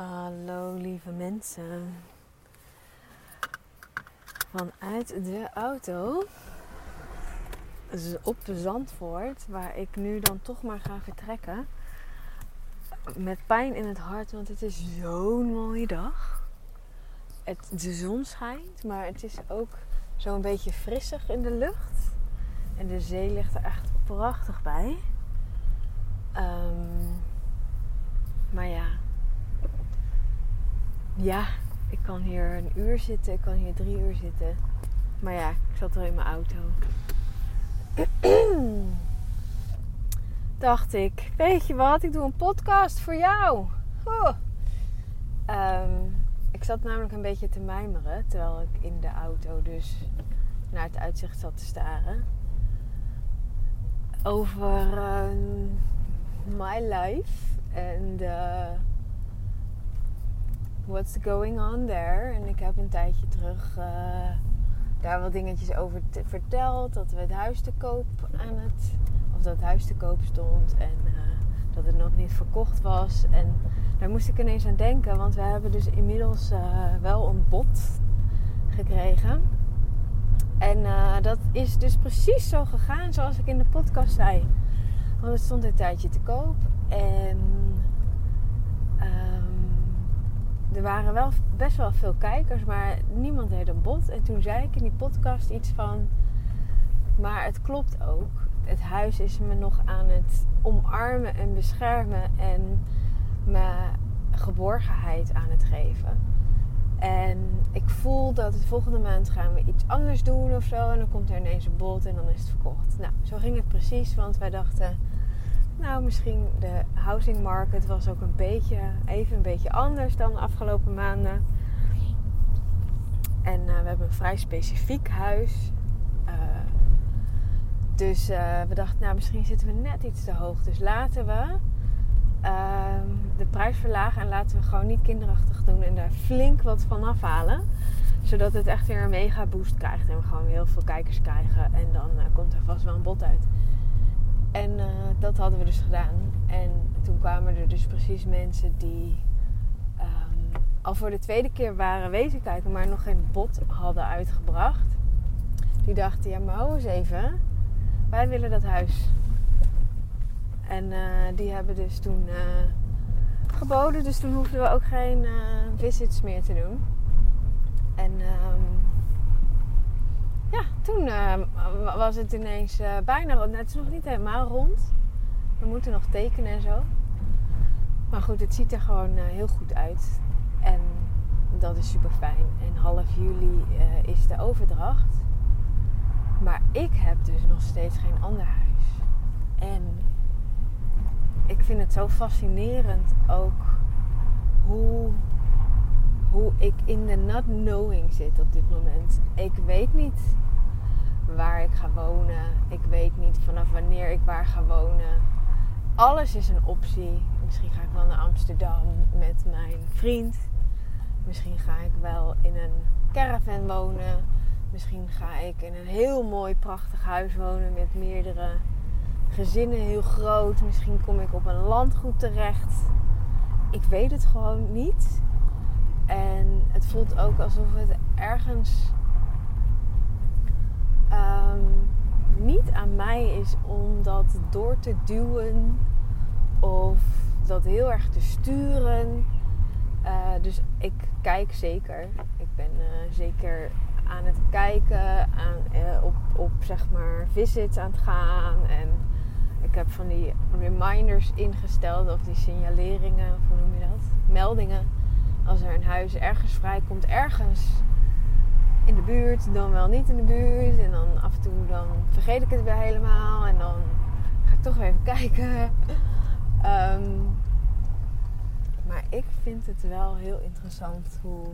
Hallo lieve mensen. Vanuit de auto op Zandvoort, waar ik nu dan toch maar ga vertrekken. Met pijn in het hart, want het is zo'n mooie dag. Het, de zon schijnt, maar het is ook zo'n beetje frissig in de lucht. En de zee ligt er echt prachtig bij. Um, maar ja, ja, ik kan hier een uur zitten, ik kan hier drie uur zitten. Maar ja, ik zat er in mijn auto. Dacht ik, weet je wat, ik doe een podcast voor jou. Um, ik zat namelijk een beetje te mijmeren terwijl ik in de auto dus naar het uitzicht zat te staren. Over uh, my life en what's going on there. En ik heb een tijdje terug uh, daar wat dingetjes over verteld. Dat we het huis te koop aan het... Of dat het huis te koop stond. En uh, dat het nog niet verkocht was. En daar moest ik ineens aan denken. Want we hebben dus inmiddels uh, wel een bod gekregen. En dat is dus precies zo gegaan zoals ik in de podcast zei. Want het stond een tijdje te koop. En er waren wel best wel veel kijkers, maar niemand deed een bod. En toen zei ik in die podcast iets van. Maar het klopt ook. Het huis is me nog aan het omarmen en beschermen en me geborgenheid aan het geven. En ik voel dat het volgende maand gaan we iets anders doen of zo. En dan komt er ineens een bod en dan is het verkocht. Nou, zo ging het precies, want wij dachten nou, misschien de housing market was ook een beetje, even een beetje anders dan de afgelopen maanden. En uh, we hebben een vrij specifiek huis. Uh, dus uh, we dachten, nou, misschien zitten we net iets te hoog. Dus laten we ehm, de prijs verlagen en laten we gewoon niet kinderachtig doen en daar flink wat van afhalen. Zodat het echt weer een mega boost krijgt en we gewoon weer heel veel kijkers krijgen. En dan komt er vast wel een bod uit. En uh, dat hadden we dus gedaan. En toen kwamen er dus precies mensen die um, al voor de tweede keer waren wezen kijken, maar nog geen bod hadden uitgebracht. Die dachten, ja maar hou eens even, wij willen dat huis. En uh, die hebben dus toen uh, geboden, dus toen hoefden we ook geen visits meer te doen. En um, ja, toen uh, was het ineens uh, bijna Het is nog niet helemaal rond. We moeten nog tekenen en zo. Maar goed, het ziet er gewoon uh, heel goed uit. En dat is super fijn. En half juli is de overdracht. Maar ik heb dus nog steeds geen ander huis. En ik vind het zo fascinerend ook hoe hoe ik in de not knowing zit op dit moment. Ik weet niet waar ik ga wonen. Ik weet niet vanaf wanneer ik waar ga wonen. Alles is een optie. Misschien ga ik wel naar Amsterdam met mijn vriend. Misschien ga ik wel in een caravan wonen. Misschien ga ik in een heel mooi, prachtig huis wonen met meerdere gezinnen, heel groot. Misschien kom ik op een landgoed terecht. Ik weet het gewoon niet. En het voelt ook alsof het ergens um, niet aan mij is om dat door te duwen of dat heel erg te sturen. Uh, dus ik kijk zeker. Ik ben uh, zeker aan het kijken, aan, uh, op, op zeg maar visits aan het gaan. En ik heb van die reminders ingesteld of die signaleringen, hoe noem je dat? Meldingen als er een huis ergens vrijkomt, ergens in de buurt, dan wel niet in de buurt. En dan af en toe dan vergeet ik het weer helemaal. En dan ga ik toch even kijken. um, maar ik vind het wel heel interessant hoe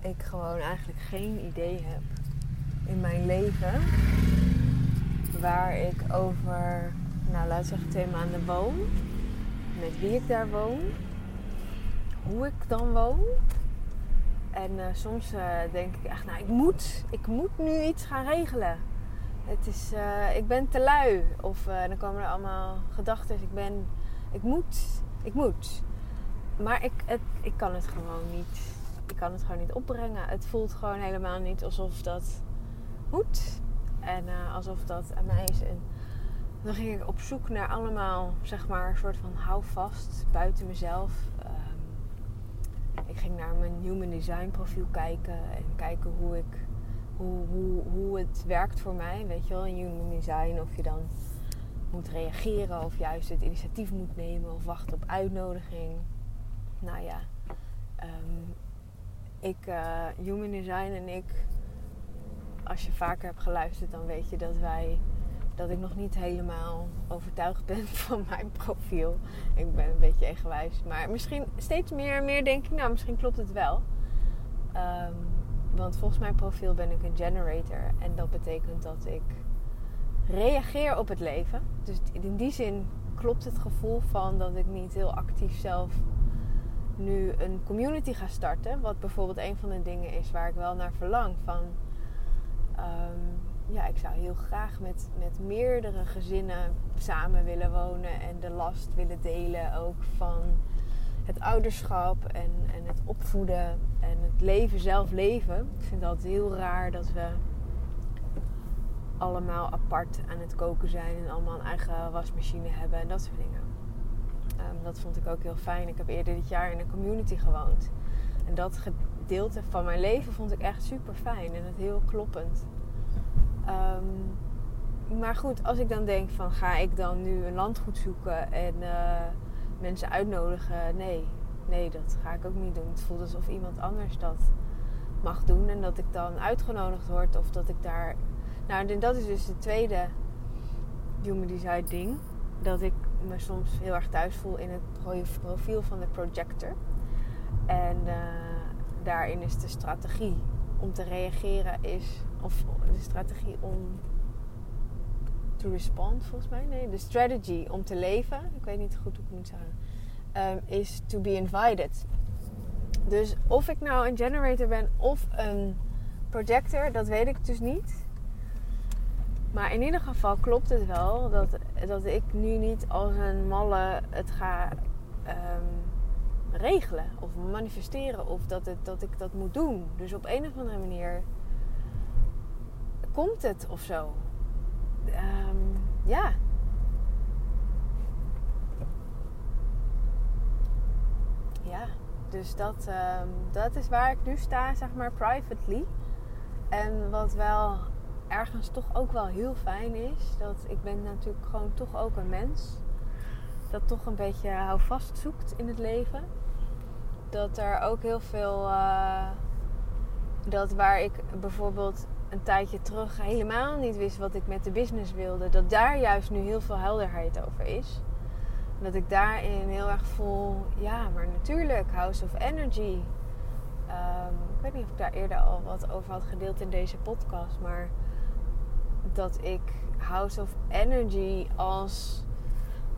ik gewoon eigenlijk geen idee heb in mijn leven. Waar ik over, nou laat zeggen twee maanden woon. Met wie ik daar woon hoe ik dan woon. En uh, soms uh, denk ik echt, nou ik moet, ik moet nu iets gaan regelen. Het is, uh, ik ben te lui. Of dan komen er allemaal gedachten, ik ben, ik moet, ik moet. maar ik, ik kan het gewoon niet. Ik kan het gewoon niet opbrengen. Het voelt gewoon helemaal niet alsof dat moet. En alsof dat aan mij is. En dan ging ik op zoek naar allemaal, zeg maar, een soort van houvast buiten mezelf. Ik ging naar mijn human design profiel kijken en kijken hoe ik hoe, hoe, hoe het werkt voor mij. Weet je wel, in human design. Of je dan moet reageren of juist het initiatief moet nemen of wachten op uitnodiging. Nou ja, um, ik, uh, human design en ik, als je vaker hebt geluisterd, dan weet je dat wij dat ik nog niet helemaal overtuigd ben van mijn profiel. Ik ben een beetje egenwijs. Maar misschien steeds meer en meer denk ik, nou, misschien klopt het wel. Um, want volgens mijn profiel ben ik een generator. En dat betekent dat ik reageer op het leven. Dus in die zin klopt het gevoel van dat ik niet heel actief zelf nu een community ga starten. Wat bijvoorbeeld een van de dingen is waar ik wel naar verlang. Van um, ja, ik zou heel graag met, met meerdere gezinnen samen willen wonen en de last willen delen ook van het ouderschap en, en het opvoeden en het leven zelf leven. Ik vind altijd heel raar dat we allemaal apart aan het koken zijn en allemaal een eigen wasmachine hebben en dat soort dingen. Um, dat vond ik ook heel fijn. Ik heb eerder dit jaar in een community gewoond. En dat gedeelte van mijn leven vond ik echt super fijn en het heel kloppend. Um, maar goed, als ik dan denk van ga ik dan nu een landgoed zoeken en uh, mensen uitnodigen. Nee, nee, dat ga ik ook niet doen. Het voelt alsof iemand anders dat mag doen en dat ik dan uitgenodigd word of dat ik daar. Nou, dat is dus het tweede human design ding. Dat ik me soms heel erg thuis voel in het profiel van de projector. En uh, daarin is de strategie om te reageren is, of de strategie om to respond volgens mij. Nee, de strategy om te leven. Ik weet niet goed hoe ik moet zeggen. Um, is to be invited. Dus of ik nou een generator ben of een projector, dat weet ik dus niet. Maar in ieder geval klopt het wel dat, dat ik nu niet als een malle het ga um, regelen of manifesteren of dat, het, dat ik dat moet doen. Dus op een of andere manier komt het of zo um, ja. Ja, dus dat, um, dat is waar ik nu sta, zeg maar, privately. En wat wel ergens toch ook wel heel fijn is, dat ik ben natuurlijk gewoon toch ook een mens. Dat toch een beetje houvast zoekt in het leven. Dat er ook heel veel. Uh, dat waar ik bijvoorbeeld een tijdje terug helemaal niet wist wat ik met de business wilde, dat daar juist nu heel veel helderheid over is. Dat ik daarin heel erg voel, ja, maar natuurlijk, House of Energy. Um, ik weet niet of ik daar eerder al wat over had gedeeld in deze podcast, maar dat ik House of Energy als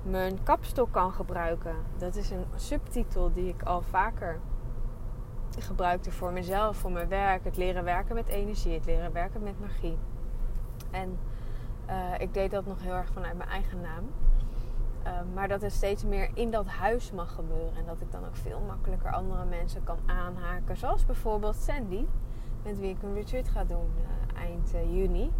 mijn kapstok kan gebruiken. Dat is een subtitel die ik al vaker gebruikte voor mezelf, voor mijn werk. Het leren werken met energie, het leren werken met magie. En uh, ik deed dat nog heel erg vanuit mijn eigen naam. Uh, maar dat het steeds meer in dat huis mag gebeuren. En dat ik dan ook veel makkelijker andere mensen kan aanhaken. Zoals bijvoorbeeld Sandy, met wie ik een retreat ga doen uh, eind juni.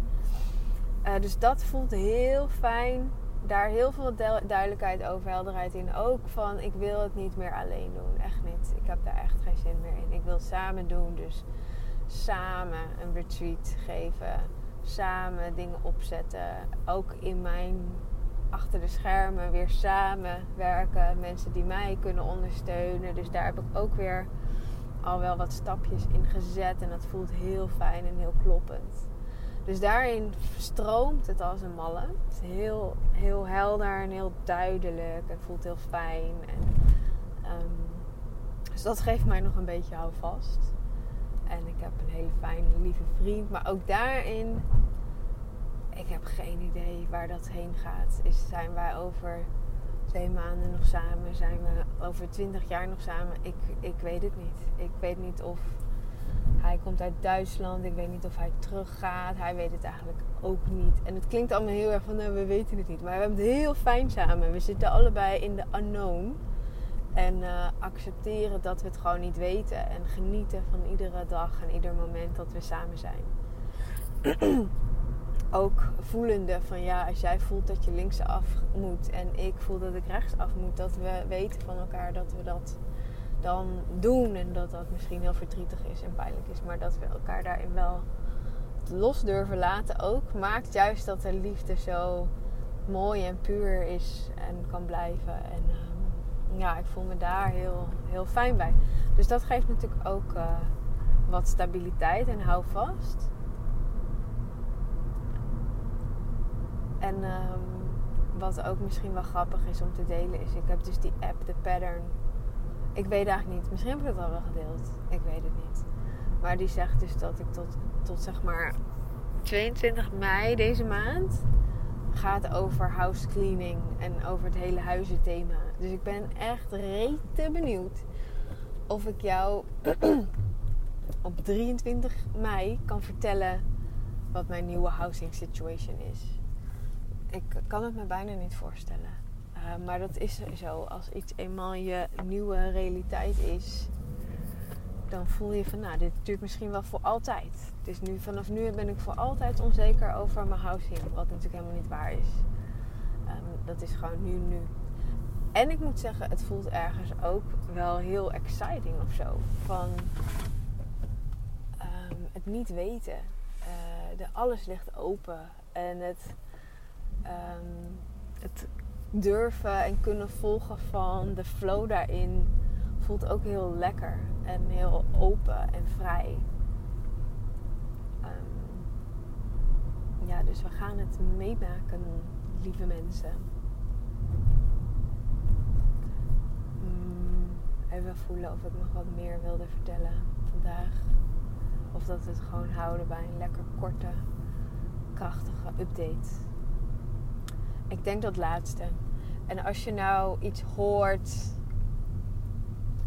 dus dat voelt heel fijn daar heel veel duidelijkheid over, helderheid in. Ook van ik wil het niet meer alleen doen. Echt niet. Ik heb daar echt geen zin meer in. Ik wil samen doen. Dus samen een retreat geven. Samen dingen opzetten. Ook in mijn achter de schermen weer samen werken. Mensen die mij kunnen ondersteunen. Dus daar heb ik ook weer al wel wat stapjes in gezet. En dat voelt heel fijn en heel kloppend. Dus daarin stroomt het als een malle. Het is heel, heel helder en heel duidelijk. Het voelt heel fijn. En, um, dus dat geeft mij nog een beetje houvast. En ik heb een hele fijne, lieve vriend. Maar ook daarin, ik heb geen idee waar dat heen gaat. Is, zijn wij over twee maanden nog samen? Zijn we over twintig jaar nog samen? Ik, ik weet het niet. Ik weet niet of hij komt uit Duitsland. Ik weet niet of hij teruggaat. Hij weet het eigenlijk ook niet. En het klinkt allemaal heel erg van, nou, we weten het niet. Maar we hebben het heel fijn samen. We zitten allebei in de unknown. En eh, accepteren dat we het gewoon niet weten. En genieten van iedere dag en ieder moment dat we samen zijn. Ook voelende van ja, als jij voelt dat je linksaf moet en ik voel dat ik rechtsaf moet, dat we weten van elkaar dat we dat dan doen. En dat dat misschien heel verdrietig is en pijnlijk is, maar dat we elkaar daarin wel los durven laten ook, maakt juist dat de liefde zo mooi en puur is en kan blijven. En ehm, ja, ik voel me daar heel, heel fijn bij. Dus dat geeft natuurlijk ook uh, wat stabiliteit en hou vast. En um, wat ook misschien wel grappig is om te delen is, ik heb dus die app, de Pattern. Ik weet eigenlijk niet, misschien heb ik het al wel gedeeld. Ik weet het niet. Maar die zegt dus dat ik tot, tot zeg maar 22 mei deze maand gaat over house cleaning en over het hele huizenthema. Dus ik ben echt rete benieuwd of ik jou op 23 mei kan vertellen wat mijn nieuwe housing situation is. Ik kan het me bijna niet voorstellen. Uh, maar dat is zo. Als iets eenmaal je nieuwe realiteit is, dan voel je van, nou, dit duurt misschien wel voor altijd. Dus nu, vanaf nu ben ik voor altijd onzeker over mijn housing. Wat natuurlijk helemaal niet waar is. Um, dat is gewoon nu, nu. En ik moet zeggen, het voelt ergens ook wel heel exciting of zo. Van um, het niet weten. Uh, de, alles ligt open. En het, um, het durven en kunnen volgen van de flow daarin voelt ook heel lekker en heel open en vrij. Um, ja, dus we gaan het meemaken, lieve mensen. Even voelen of ik nog wat meer wilde vertellen vandaag. Of dat we het gewoon houden bij een lekker korte, krachtige update. Ik denk dat laatste. En als je nou iets hoort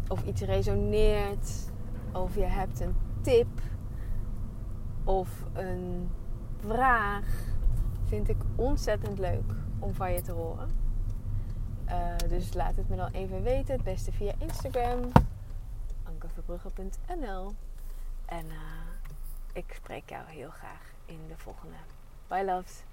of iets resoneert, of je hebt een tip of een vraag, vind ik ontzettend leuk om van je te horen. Uh, dus laat het me dan even weten. Het beste via Instagram, ankerverbrugge.nl. En uh, ik spreek jou heel graag in de volgende. Bye loves.